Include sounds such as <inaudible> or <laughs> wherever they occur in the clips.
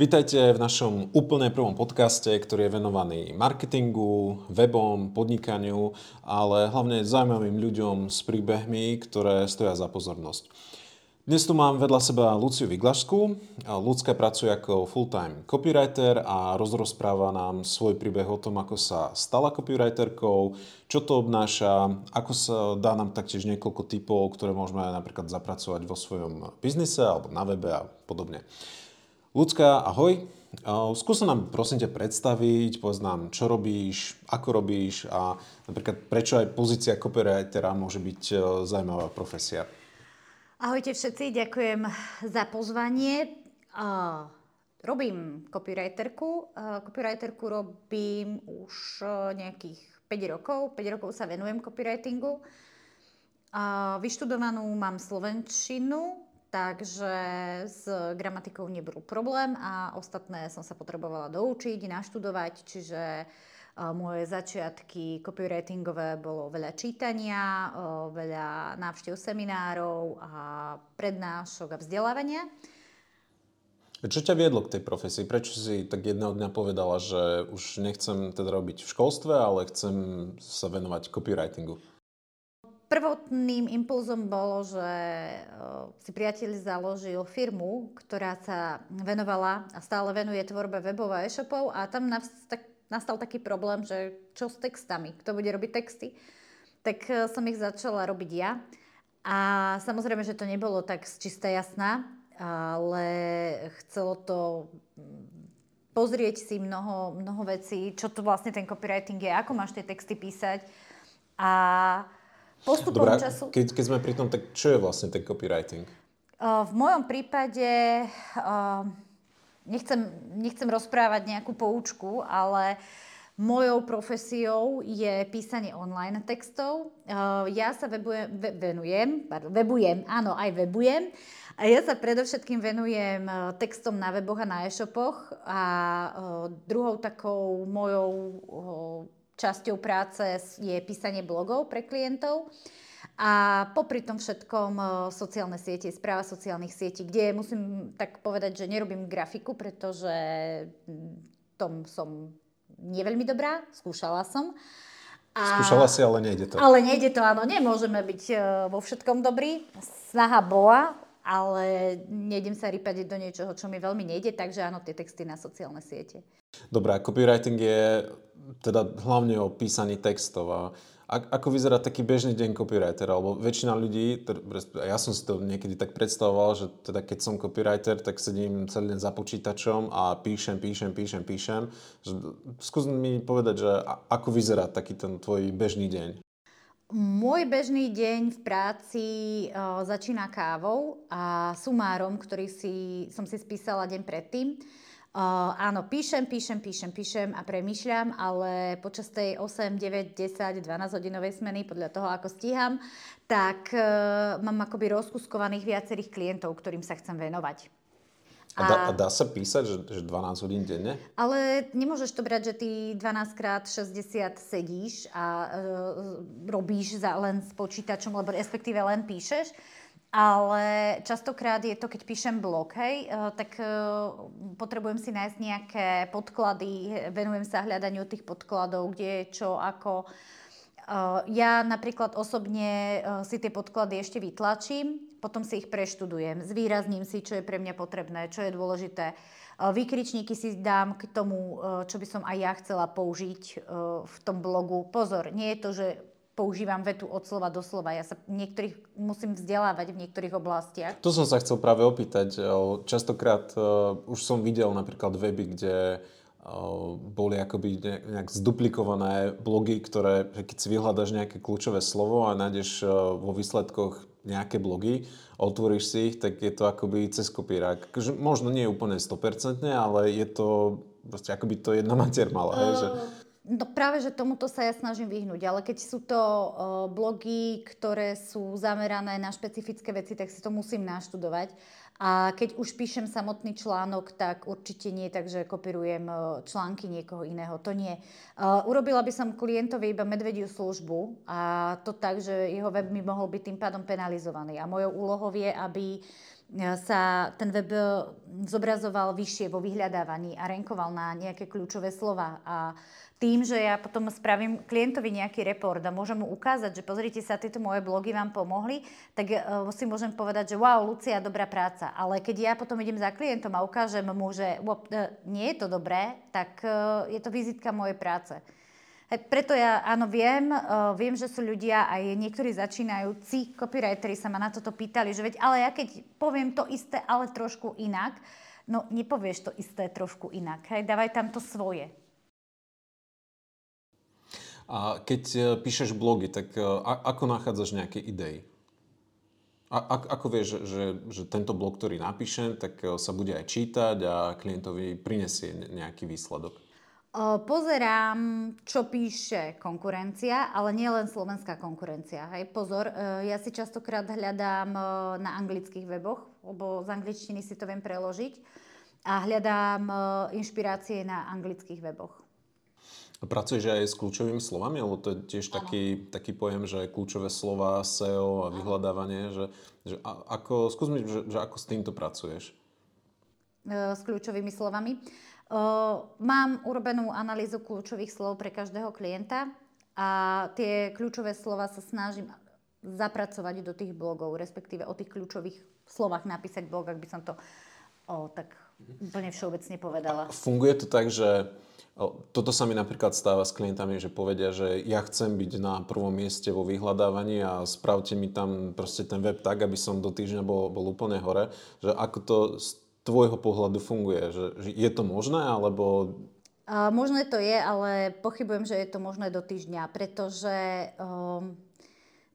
Vítajte v našom úplne prvom podcaste, ktorý je venovaný marketingu, webom, podnikaniu, ale hlavne zaujímavým ľuďom s príbehmi, ktoré stoja za pozornosť. Dnes tu mám vedľa seba Luciu Vyglašskú. Lucka pracuje ako full-time copywriter a rozrozpráva nám svoj príbeh o tom, ako sa stala copywriterkou, čo to obnáša, ako sa dá nám taktiež niekoľko typov, ktoré môžeme napríklad zapracovať vo svojom biznise alebo na webe a podobne. Lucka, ahoj. Skús nám prosím ťa predstaviť, povedz nám, čo robíš, ako robíš a napríklad prečo aj pozícia copywritera môže byť e, zaujímavá profesia. Ahojte všetci, ďakujem za pozvanie. Robím copywriterku. Copywriterku robím už uh, nejakých 5 rokov. 5 rokov sa venujem copywritingu. Vyštudovanú mám slovenčinu, takže s gramatikou nebol problém a ostatné som sa potrebovala doučiť, naštudovať, čiže moje začiatky copywritingové bolo veľa čítania, veľa návštev seminárov a prednášok a vzdelávania. Čo ťa viedlo k tej profesii? Prečo si tak jedného dňa povedala, že už nechcem teda robiť v školstve, ale chcem sa venovať copywritingu? Prvotným impulzom bolo, že si priateľ založil firmu, ktorá sa venovala a stále venuje tvorbe webov a e-shopov a tam nastal taký problém, že čo s textami, kto bude robiť texty. Tak e, som ich začala robiť ja. A samozrejme, že to nebolo tak čistá jasná, ale chcelo to mm, pozrieť si mnoho, mnoho vecí, čo to vlastne ten copywriting je, ako máš tie texty písať. A postupom Dobrá, času... Keď, keď sme pri tom, tak čo je vlastne ten copywriting? V mojom prípade nechcem, nechcem rozprávať nejakú poučku, ale mojou profesiou je písanie online textov. Ja sa webujem, we, venujem, pardon, webujem, áno, aj webujem. A ja sa predovšetkým venujem textom na weboch a na e-shopoch a uh, druhou takou mojou časťou práce je písanie blogov pre klientov. A popri tom všetkom e, sociálne siete, správa sociálnych sietí, kde musím tak povedať, že nerobím grafiku, pretože tom som nie veľmi dobrá, skúšala som. A... Skúšala si, ale nejde to. Ale nejde to, áno, nemôžeme byť e, vo všetkom dobrí. Snaha bola, ale nejdem sa rypať do niečoho, čo mi veľmi nejde, takže áno, tie texty na sociálne siete. Dobrá, copywriting je teda hlavne o písaní textov a ako vyzerá taký bežný deň copywritera? Lebo väčšina ľudí, ja som si to niekedy tak predstavoval, že teda keď som copywriter, tak sedím celý deň za počítačom a píšem, píšem, píšem, píšem. Skús mi povedať, že ako vyzerá taký ten tvoj bežný deň? Môj bežný deň v práci uh, začína kávou a sumárom, ktorý si, som si spísala deň predtým. Uh, áno, píšem, píšem, píšem, píšem a premyšľam, ale počas tej 8, 9, 10, 12 hodinovej smeny, podľa toho, ako stíham, tak uh, mám akoby rozkuskovaných viacerých klientov, ktorým sa chcem venovať. A, dá, a dá sa písať, že, že 12 hodín denne? Ale nemôžeš to brať, že ty 12 krát 60 sedíš a uh, robíš za, len s počítačom, lebo respektíve len píšeš ale častokrát je to, keď píšem blog, hej, eh, tak eh, potrebujem si nájsť nejaké podklady, venujem sa hľadaniu tých podkladov, kde je čo, ako. Eh, ja napríklad osobne si tie podklady ešte vytlačím, potom si ich preštudujem, zvýrazním si, čo je pre mňa potrebné, čo je dôležité. Výkričníky si dám k tomu, čo by som aj ja chcela použiť v tom blogu. Pozor, nie je to, že používam vetu od slova do slova. Ja sa niektorých musím vzdelávať v niektorých oblastiach. To som sa chcel práve opýtať. Častokrát už som videl napríklad weby, kde boli akoby nejak zduplikované blogy, ktoré, keď si vyhľadaš nejaké kľúčové slovo a nájdeš uh, vo výsledkoch nejaké blogy, otvoríš si ich, tak je to akoby cez kopírák. Možno nie úplne 100%, ale je to proste akoby to jedna <laughs> matier mala. Uh... Hej, že No práve, že tomuto sa ja snažím vyhnúť, ale keď sú to uh, blogy, ktoré sú zamerané na špecifické veci, tak si to musím naštudovať. A keď už píšem samotný článok, tak určite nie tak, že kopírujem články niekoho iného. To nie. Urobila by som klientovi iba medvediu službu a to tak, že jeho web by mohol byť tým pádom penalizovaný. A mojou úlohou je, aby sa ten web zobrazoval vyššie vo vyhľadávaní a renkoval na nejaké kľúčové slova. A tým, že ja potom spravím klientovi nejaký report a môžem mu ukázať, že pozrite sa, tieto moje blogy vám pomohli, tak uh, si môžem povedať, že wow, Lucia, dobrá práca. Ale keď ja potom idem za klientom a ukážem mu, že uh, nie je to dobré, tak uh, je to vizitka mojej práce. Preto ja áno viem, uh, viem, že sú ľudia, aj niektorí začínajúci copywriteri sa ma na toto pýtali, že veď, ale ja keď poviem to isté, ale trošku inak, no nepovieš to isté trošku inak. Hej, dávaj tam to svoje. A keď e, píšeš blogy, tak e, ako nachádzaš nejaké idei? A, ako vieš, že, že tento blog, ktorý napíšem, tak e, sa bude aj čítať a klientovi prinesie nejaký výsledok? Pozerám, čo píše konkurencia, ale nie len slovenská konkurencia. Hej, pozor, ja si častokrát hľadám na anglických weboch, lebo z angličtiny si to viem preložiť a hľadám inšpirácie na anglických weboch. Pracuješ aj s kľúčovými slovami, alebo to je tiež taký, taký pojem, že kľúčové slova, SEO a vyhľadávanie, že, že ako, skús mi, že, že ako s týmto pracuješ? E, s kľúčovými slovami. E, mám urobenú analýzu kľúčových slov pre každého klienta a tie kľúčové slova sa snažím zapracovať do tých blogov, respektíve o tých kľúčových slovách napísať blog, ak by som to o, tak úplne všeobecne povedala. Funguje to tak, že toto sa mi napríklad stáva s klientami, že povedia, že ja chcem byť na prvom mieste vo vyhľadávaní a spravte mi tam proste ten web tak, aby som do týždňa bol, bol úplne hore. Že ako to z tvojho pohľadu funguje? Že, že je to možné, alebo... A možné to je, ale pochybujem, že je to možné do týždňa, pretože um,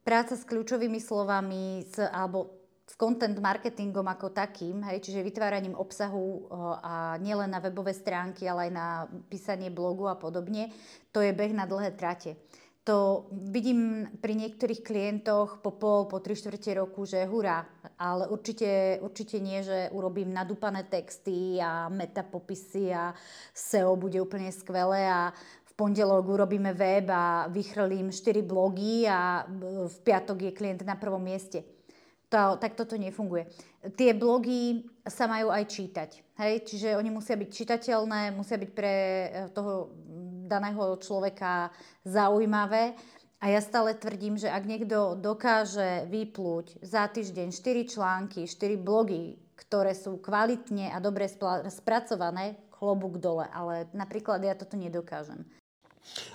práca s kľúčovými slovami, s, alebo s content marketingom ako takým, hej, čiže vytváraním obsahu a nielen na webové stránky, ale aj na písanie blogu a podobne, to je beh na dlhé trate. To vidím pri niektorých klientoch po pol, po tri štvrte roku, že hurá, ale určite, určite nie, že urobím nadúpané texty a metapopisy a SEO bude úplne skvelé a v pondelok urobíme web a vychrlím 4 blogy a v piatok je klient na prvom mieste to, tak toto nefunguje. Tie blogy sa majú aj čítať. Hej? Čiže oni musia byť čitateľné, musia byť pre eh, toho daného človeka zaujímavé. A ja stále tvrdím, že ak niekto dokáže vyplúť za týždeň 4 články, 4 blogy, ktoré sú kvalitne a dobre spracované, klobúk dole. Ale napríklad ja toto nedokážem.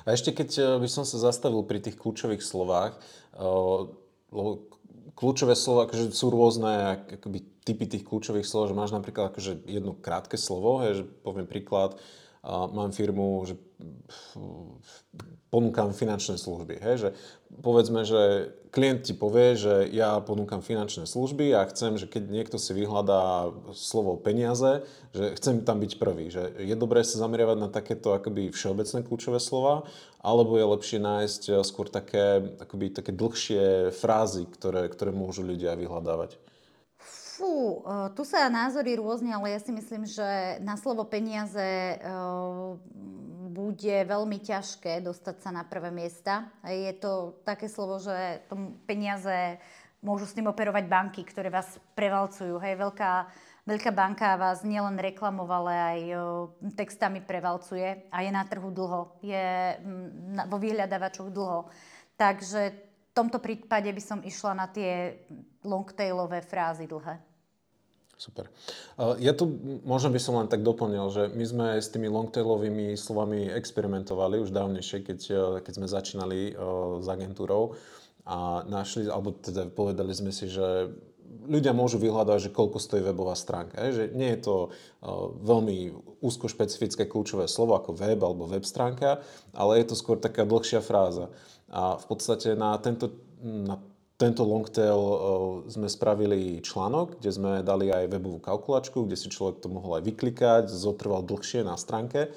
A ešte keď eh, by som sa zastavil pri tých kľúčových slovách, lebo kľúčové slova akože sú rôzne akoby, typy tých kľúčových slov, že máš napríklad akože jedno krátke slovo, hej, že poviem príklad, mám firmu, že ponúkam finančné služby. Hej, že povedzme, že klient ti povie, že ja ponúkam finančné služby a chcem, že keď niekto si vyhľadá slovo peniaze, že chcem tam byť prvý. Že je dobré sa zameriavať na takéto akoby všeobecné kľúčové slova, alebo je lepšie nájsť eh, skôr také, akoby, také dlhšie frázy, ktoré, ktoré môžu ľudia vyhľadávať. Fú, eh, tu sa názory rôzne, ale ja si myslím, že na slovo peniaze uh, bude veľmi ťažké dostať sa na prvé miesta. Je to také slovo, že peniaze môžu s tým operovať banky, ktoré vás prevalcujú. Hej, veľká, veľká banka vás nielen reklamovala, aj textami prevalcuje a je na trhu dlho. Je vo vyhľadávačoch dlho. Takže v tomto prípade by som išla na tie longtailové frázy dlhé. Super. Ja tu možno by som len tak doplnil, že my sme s tými longtailovými slovami experimentovali už dávnejšie, keď, e, keď sme začínali e, s agentúrou a našli, alebo teda povedali sme si, že ľudia môžu vyhľadať, že koľko stojí webová stránka. Že nie je to e, veľmi úzko špecifické kľúčové slovo ako web alebo web stránka, ale je to skôr taká dlhšia fráza. A v podstate na tento, na tento longtail uh, sme spravili článok, kde sme dali aj webovú kalkulačku, kde si človek to mohol aj vyklikať, zotrval dlhšie na stránke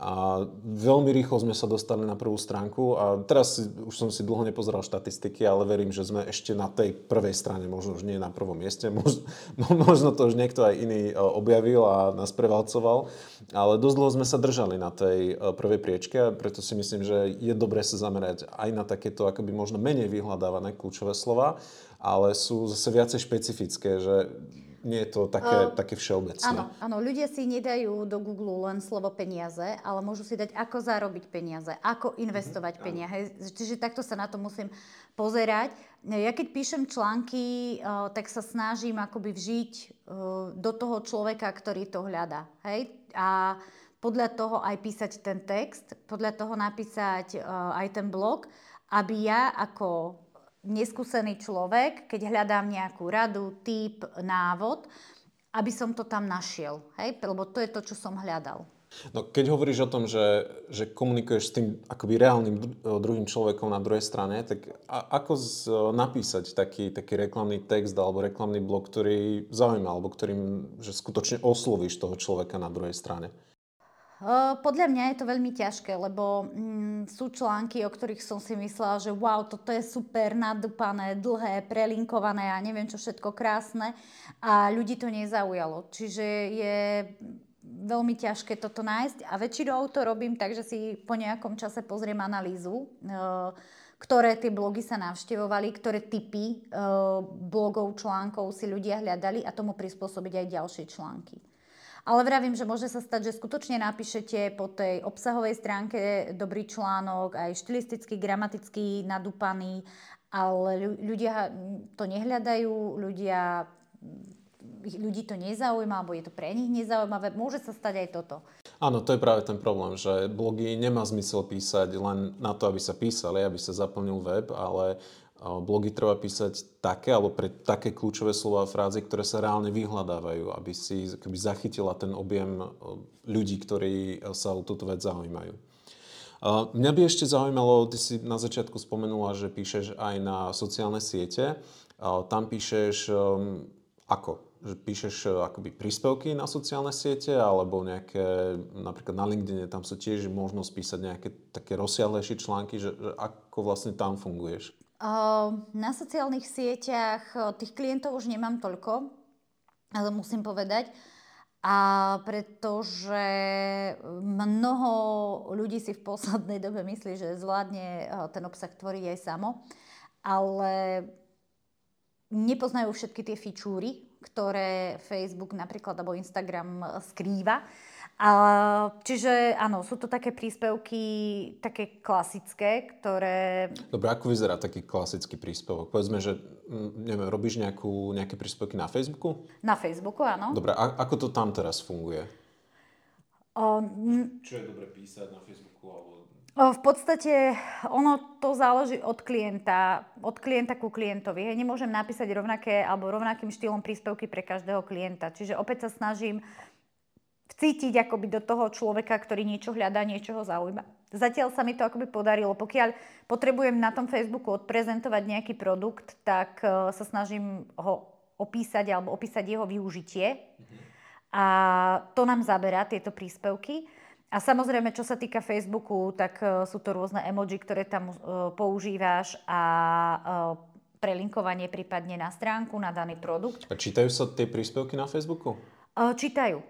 a veľmi rýchlo sme sa dostali na prvú stránku a teraz už som si dlho nepozeral štatistiky, ale verím, že sme ešte na tej prvej strane, možno už nie na prvom mieste, <laughs> možno, možno to už niekto aj iný e, objavil a nás prevalcoval, ale dosť dlho sme sa držali na tej e, prvej priečke a preto si myslím, že je dobré sa zamerať aj na takéto akoby možno menej vyhľadávané kľúčové slova, ale sú zase viacej špecifické, že nie je to také, uh, také všeobecné. Áno, áno, ľudia si nedajú do Google len slovo peniaze, ale môžu si dať, ako zarobiť peniaze, ako investovať uh-huh, peniaze. Čiže takto sa na to musím pozerať. Ja keď píšem články, uh, tak sa snažím akoby vžiť uh, do toho človeka, ktorý to hľadá. Hej? A podľa toho aj písať ten text, podľa toho napísať uh, aj ten blog, aby ja ako neskúsený človek, keď hľadám nejakú radu, typ, návod, aby som to tam našiel. Hej? Lebo to je to, čo som hľadal. No, keď hovoríš o tom, že, že komunikuješ s tým akoby reálnym druhým človekom na druhej strane, tak a, ako z, napísať taký, taký reklamný text alebo reklamný blog, ktorý zaujíma, alebo ktorým že skutočne oslovíš toho človeka na druhej strane? Podľa mňa je to veľmi ťažké, lebo mm, sú články, o ktorých som si myslela, že wow, toto je super nadúpané, dlhé, prelinkované a neviem čo všetko krásne a ľudí to nezaujalo. Čiže je veľmi ťažké toto nájsť a väčšinou to robím tak, že si po nejakom čase pozriem analýzu, ktoré tie blogy sa navštevovali, ktoré typy blogov, článkov si ľudia hľadali a tomu prispôsobiť aj ďalšie články. Ale vravím, že môže sa stať, že skutočne napíšete po tej obsahovej stránke dobrý článok, aj štilisticky, gramaticky nadúpaný, ale ľudia to nehľadajú, ľudia ľudí to nezaujíma, alebo je to pre nich nezaujímavé. Môže sa stať aj toto. Áno, to je práve ten problém, že blogy nemá zmysel písať len na to, aby sa písali, aby sa zaplnil web, ale blogy treba písať také, alebo pre také kľúčové slova a frázy, ktoré sa reálne vyhľadávajú, aby si keby zachytila ten objem ľudí, ktorí sa o túto vec zaujímajú. Mňa by ešte zaujímalo, ty si na začiatku spomenula, že píšeš aj na sociálne siete. Tam píšeš um, ako? Že píšeš uh, akoby príspevky na sociálne siete alebo nejaké, napríklad na LinkedIn tam sú tiež možnosť písať nejaké také rozsiahlejšie články, že, že ako vlastne tam funguješ? Na sociálnych sieťach tých klientov už nemám toľko, ale musím povedať. A pretože mnoho ľudí si v poslednej <laughs> dobe myslí, že zvládne ten obsah tvoriť aj samo, ale nepoznajú všetky tie fičúry, ktoré Facebook napríklad alebo Instagram skrýva. A, čiže áno, sú to také príspevky, také klasické, ktoré... Dobre, ako vyzerá taký klasický príspevok? Povedzme, že neviem, robíš nejakú, nejaké príspevky na Facebooku? Na Facebooku, áno. Dobre, a ako to tam teraz funguje? O, m- Čo je dobre písať na Facebooku? Alebo... O, v podstate ono to záleží od klienta, od klienta ku klientovi. Hej, nemôžem napísať rovnaké alebo rovnakým štýlom príspevky pre každého klienta. Čiže opäť sa snažím vcítiť akoby do toho človeka, ktorý niečo hľadá, niečo ho zaujíma. Zatiaľ sa mi to akoby podarilo. Pokiaľ potrebujem na tom Facebooku odprezentovať nejaký produkt, tak uh, sa snažím ho opísať alebo opísať jeho využitie. Mm-hmm. A to nám zaberá tieto príspevky. A samozrejme, čo sa týka Facebooku, tak uh, sú to rôzne emoji, ktoré tam uh, používáš a prelinkovanie prípadne na stránku, na daný produkt. A čítajú sa tie príspevky na Facebooku? Čítajú.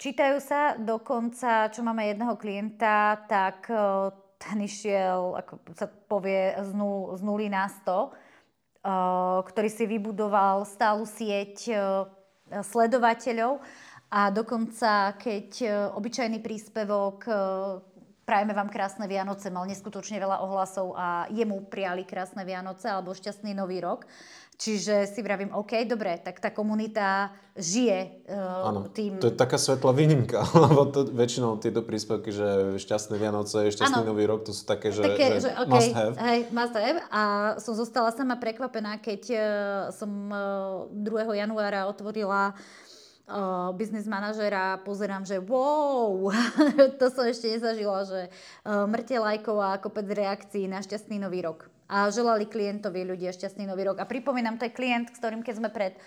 Čítajú sa dokonca, čo máme jedného klienta, tak e, ten išiel, ako sa povie, z, nul, z nuly na 100, e, ktorý si vybudoval stálu sieť e, sledovateľov a dokonca, keď obyčajný príspevok Prajeme vám krásne Vianoce, mal neskutočne veľa ohlasov a jemu prijali krásne Vianoce alebo šťastný nový rok. Čiže si vravím, OK, dobre, tak tá komunita žije uh, tým... to je taká svetlá výnimka, <laughs> lebo to, väčšinou tieto príspevky, že šťastné Vianoce, šťastný ano. nový rok, to sú také, že, také, že, že okay, must have. Hej, must have. A som zostala sama prekvapená, keď uh, som uh, eh, 2. januára otvorila uh, biznis manažera pozerám, že wow, <laughs> to som ešte nezažila, že uh, mŕte lajkov a kopec reakcií na šťastný nový rok a želali klientovi ľudia šťastný nový rok. A pripomínam, to je klient, s ktorým keď sme pred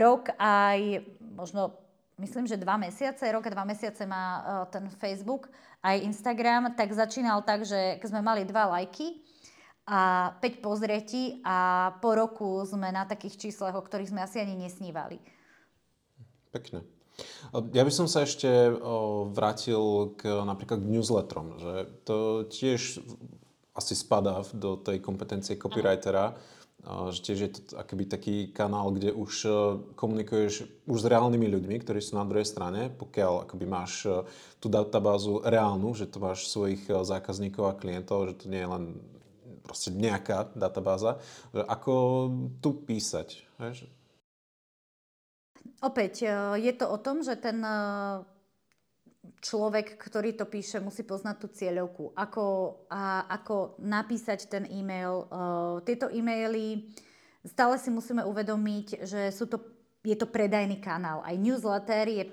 rok aj možno myslím, že dva mesiace, rok a dva mesiace má uh, ten Facebook, aj Instagram, tak začínal tak, že keď sme mali dva lajky a 5 pozretí a po roku sme na takých číslach, o ktorých sme asi ani nesnívali. Pekne. Ja by som sa ešte vrátil k napríklad k newsletterom, že to tiež asi spadá do tej kompetencie copywritera. že tiež je to akoby taký kanál, kde už e, komunikuješ už s reálnymi ľuďmi, ktorí sú na druhej strane, pokiaľ akoby máš e, tú databázu reálnu, že to máš svojich e, zákazníkov a klientov, že to nie je len proste nejaká databáza, že ako tu písať. Vieš? Opäť, je to o tom, že ten človek, ktorý to píše, musí poznať tú cieľovku. Ako, a, ako napísať ten e-mail. Uh, tieto e-maily stále si musíme uvedomiť, že sú to, je to predajný kanál. Aj newsletter je,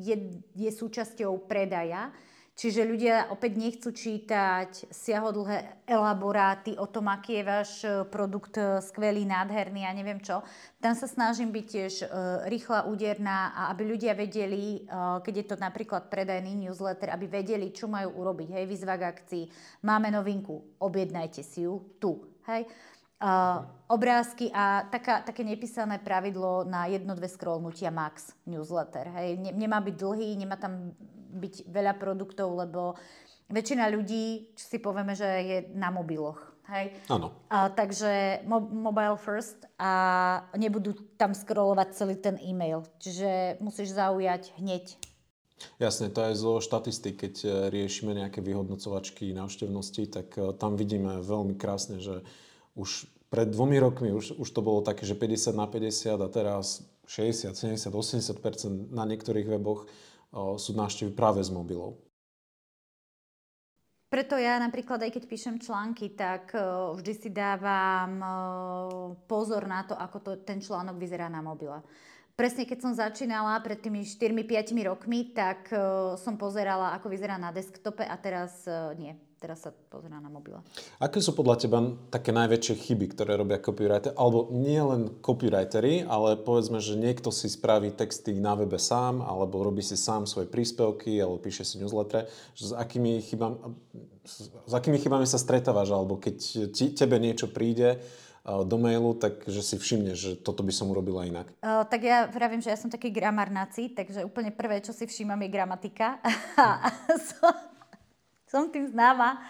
je, je súčasťou predaja. Čiže ľudia opäť nechcú čítať siahodlhé elaboráty o tom, aký je váš e, produkt e, skvelý, nádherný a neviem čo. Tam sa snažím byť tiež e, rýchla, úderná a aby ľudia vedeli, keď je to napríklad predajný newsletter, aby vedeli, čo majú urobiť. Hej, výzva k akcii, máme novinku, objednajte si ju tu. Hej. Uh, obrázky a taká, také nepísané pravidlo na jedno, dve scrollnutia max newsletter. Hej. Ne, nemá byť dlhý, nemá tam byť veľa produktov, lebo väčšina ľudí, si povieme, že je na mobiloch. Hej. Áno. A, takže mo- mobile first a nebudú tam scrollovať celý ten e-mail. Čiže musíš zaujať hneď. Jasne, to aj zo štatistik, keď e, riešime nejaké vyhodnocovačky návštevnosti, tak e, tam vidíme veľmi krásne, že už pred dvomi rokmi už, už to bolo také, že 50 na 50 a teraz 60, 70, 80% na niektorých weboch o, sú návštevy práve z mobilov. Preto ja napríklad, aj keď píšem články, tak uh, vždy si dávam uh, pozor na to, ako to, ten článok vyzerá na mobile. Presne keď som začínala pred tými 4-5 rokmi, tak som pozerala, ako vyzerá na desktope a teraz nie teraz sa pozerá na mobile. Aké sú podľa teba také najväčšie chyby, ktoré robia copywriter? Alebo nie len copywritery, ale povedzme, že niekto si spraví texty na webe sám, alebo robí si sám svoje príspevky, alebo píše si newsletter. S akými chybami, s akými chybami sa stretávaš? Alebo keď ti, tebe niečo príde, do mailu, tak že si všimne, že toto by som urobila inak. Uh, tak ja vravím, že ja som taký gramarnáci, takže úplne prvé, čo si všímam, je gramatika. <laughs> som tým známa,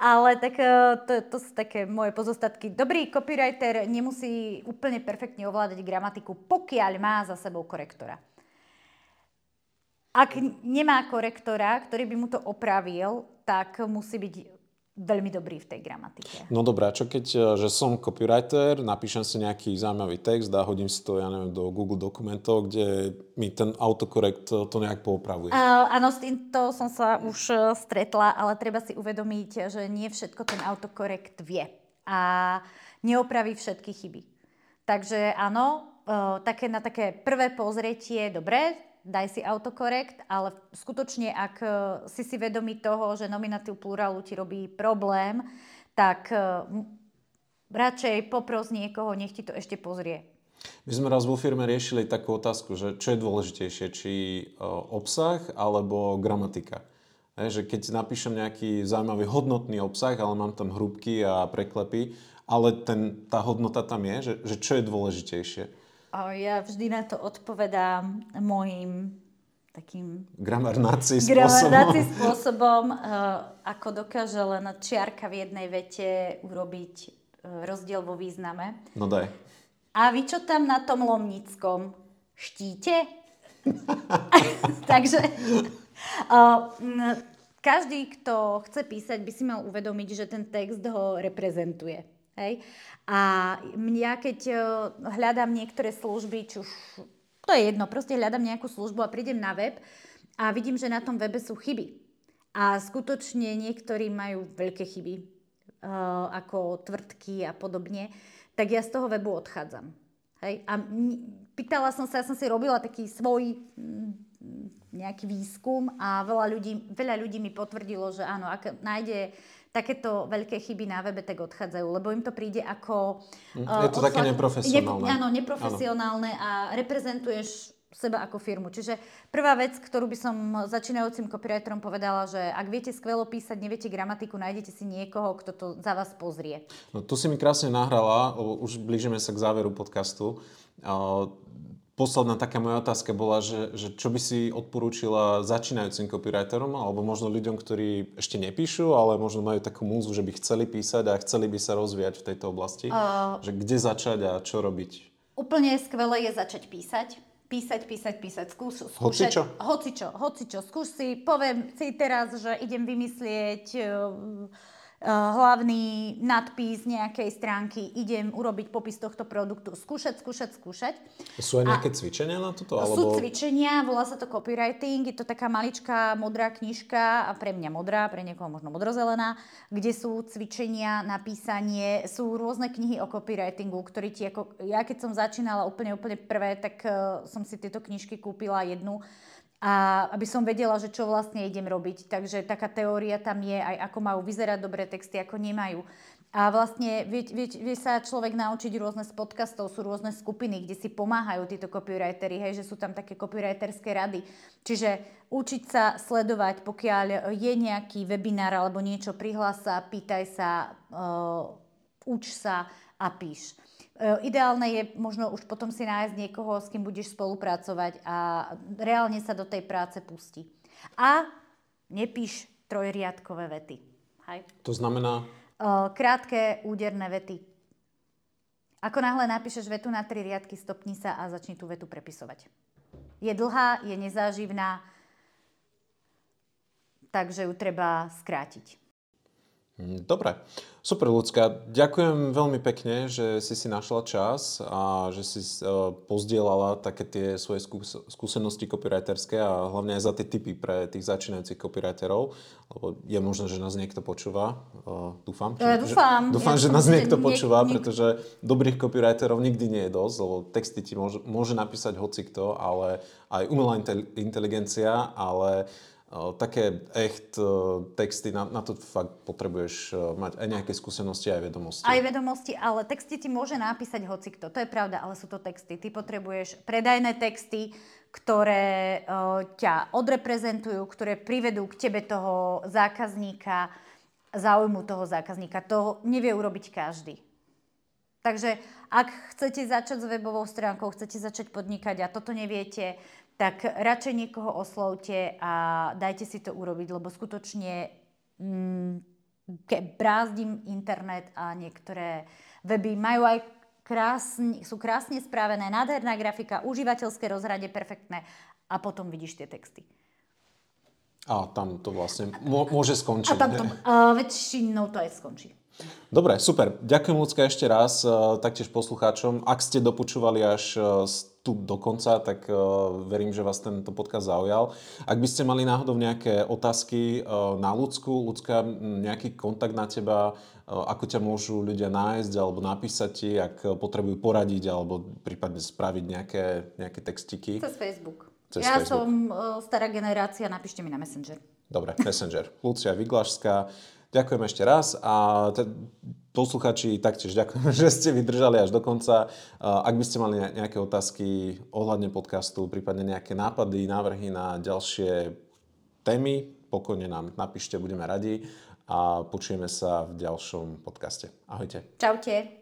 ale tak e, to, to sú také moje pozostatky. Dobrý copywriter nemusí úplne perfektne ovládať gramatiku, pokiaľ má za sebou korektora. Ak nemá korektora, ktorý by mu to opravil, tak musí byť veľmi dobrý v tej gramatike. No dobré, čo keď, e, že som copywriter, napíšem si nejaký zaujímavý text a hodím si to, ja neviem, do Google dokumentov, kde mi ten autokorekt to nejak poopravuje. Uh, áno, s týmto som sa už e, stretla, ale treba si uvedomiť, že nie všetko ten autokorekt vie a neopraví všetky chyby. Takže áno, také na také prvé pozretie, dobre, daj si autokorekt, ale skutočne, ak e, si si vedomý toho, že nominatív plurálu ti robí problém, tak e, radšej popros niekoho, nech ti to ešte pozrie. My sme raz vo firme riešili takú otázku, že čo je dôležitejšie, či e, obsah alebo gramatika. že keď napíšem nejaký zaujímavý hodnotný obsah, ale mám tam hrúbky a preklepy, ale ten, tá hodnota tam je, že, že čo je dôležitejšie. Ja vždy na to odpovedám môjim takým... Gramarnáci <laughs> spôsobom. Gramarnáci spôsobom, uh, ako dokáže len čiarka v jednej vete urobiť uh, rozdiel vo význame. No daj. A vy čo tam na tom Lomnickom? Štíte? <laughs> Takže uh, každý, kto chce písať, by si mal uvedomiť, že ten text ho reprezentuje. Hej? A ja keď e, hľadám niektoré služby, či už to je jedno, proste hľadám nejakú službu a prídem na web a vidím, že na tom webe sú chyby. A skutočne niektorí majú veľké chyby, uh, ako tvrdky a podobne, tak ja z toho webu odchádzam. Hej? A pýtala som sa, ja som si robila taký svoj nejaký výskum a veľa ľudí, veľa ľudí mi potvrdilo, že áno, ak nájde takéto veľké chyby na webe, tak odchádzajú, lebo im to príde ako... Uh, je to také neprofesionálne. Ne, áno, neprofesionálne áno. a reprezentuješ seba ako firmu. Čiže prvá vec, ktorú by som začínajúcim copywriterom povedala, že ak viete skvelo písať, neviete gramatiku, nájdete si niekoho, kto to za vás pozrie. No tu si mi krásne nahrala, už blížime sa k záveru podcastu. Posledná taká moja otázka bola, že, že čo by si odporúčila začínajúcim copywriterom alebo možno ľuďom, ktorí ešte nepíšu, ale možno majú takú múzu, že by chceli písať a chceli by sa rozvíjať v tejto oblasti. Uh, že kde začať a čo robiť? Úplne skvelé je začať písať. Písať, písať, písať, skúš, skúšať. Hocičo? Hocičo, hocičo. Skúš si, poviem si teraz, že idem vymyslieť uh, hlavný nadpis nejakej stránky, idem urobiť popis tohto produktu, skúšať, skúšať, skúšať. Sú aj nejaké a cvičenia na toto? Alebo... Sú cvičenia, volá sa to copywriting, je to taká maličká modrá knižka, a pre mňa modrá, pre niekoho možno modrozelená, kde sú cvičenia na písanie, sú rôzne knihy o copywritingu, ktorý ti ako, ja keď som začínala úplne, úplne prvé, tak uh, som si tieto knižky kúpila jednu a aby som vedela, že čo vlastne idem robiť. Takže taká teória tam je aj ako majú vyzerať dobré texty, ako nemajú. A vlastne vie, vie, vie sa človek naučiť rôzne z podcastov, sú rôzne skupiny, kde si pomáhajú títo copywritery, hej, že sú tam také copywriterské rady. Čiže učiť sa sledovať, pokiaľ je nejaký webinár alebo niečo, prihlás sa, pýtaj sa, uh, uč sa a píš. E, ideálne je možno už potom si nájsť niekoho, s kým budeš spolupracovať a reálne sa do tej práce pusti. A nepíš trojriadkové vety. Hej. To znamená? E, krátke, úderné vety. Ako náhle napíšeš vetu na tri riadky, stopni sa a začni tú vetu prepisovať. Je dlhá, je nezáživná, takže ju treba skrátiť. Hm, dobre, super ľudská. Ďakujem veľmi pekne, že si si našla čas a že si uh, pozdielala také tie svoje skús- skúsenosti copywriterské a hlavne aj za tie tipy pre tých začínajúcich copywriterov. Lebo je možné, že nás niekto počúva. Uh, dúfam. Ja, dúfam. Že, dúfam, ja, že nás niekto niek- počúva, niek- pretože dobrých copywriterov nikdy nie je dosť, lebo texty ti môže, môže napísať hocikto, ale aj umelá inteligencia, ale také echt texty, na, na to fakt potrebuješ mať aj nejaké skúsenosti, aj vedomosti. Aj vedomosti, ale texty ti môže napísať hocikto, to je pravda, ale sú to texty. Ty potrebuješ predajné texty, ktoré ťa odreprezentujú, ktoré privedú k tebe toho zákazníka, záujmu toho zákazníka. To nevie urobiť každý. Takže ak chcete začať s webovou stránkou, chcete začať podnikať a toto neviete, tak radšej niekoho oslovte a dajte si to urobiť, lebo skutočne mm, brázdim internet a niektoré weby majú aj krásne, sú krásne spravené, nádherná grafika, užívateľské rozhrade perfektné a potom vidíš tie texty. A tam to vlastne môže skončiť. A tam to, uh, väčšinou to aj skončí. Dobre, super. Ďakujem ľudská ešte raz, uh, taktiež poslucháčom. Ak ste dopočúvali až uh, tu do konca, tak uh, verím, že vás tento podcast zaujal. Ak by ste mali náhodou nejaké otázky na ľudsku, ľudská nejaký kontakt na teba, ako ťa môžu ľudia nájsť alebo napísať ti, ak potrebujú poradiť alebo prípadne spraviť nejaké, nejaké textiky. Cez Facebook. Cez ja Facebook. som stará generácia, napíšte mi na Messenger. Dobre, Messenger. Lucia Vyglašská. Ďakujem ešte raz a te, posluchači taktiež ďakujem, <laughs> že ste vydržali až do konca. Ak by ste mali nejaké otázky ohľadne podcastu, prípadne nejaké nápady, návrhy na ďalšie témy, pokojne nám napíšte, budeme radi a počujeme sa v ďalšom podcaste. Ahojte. Čaute.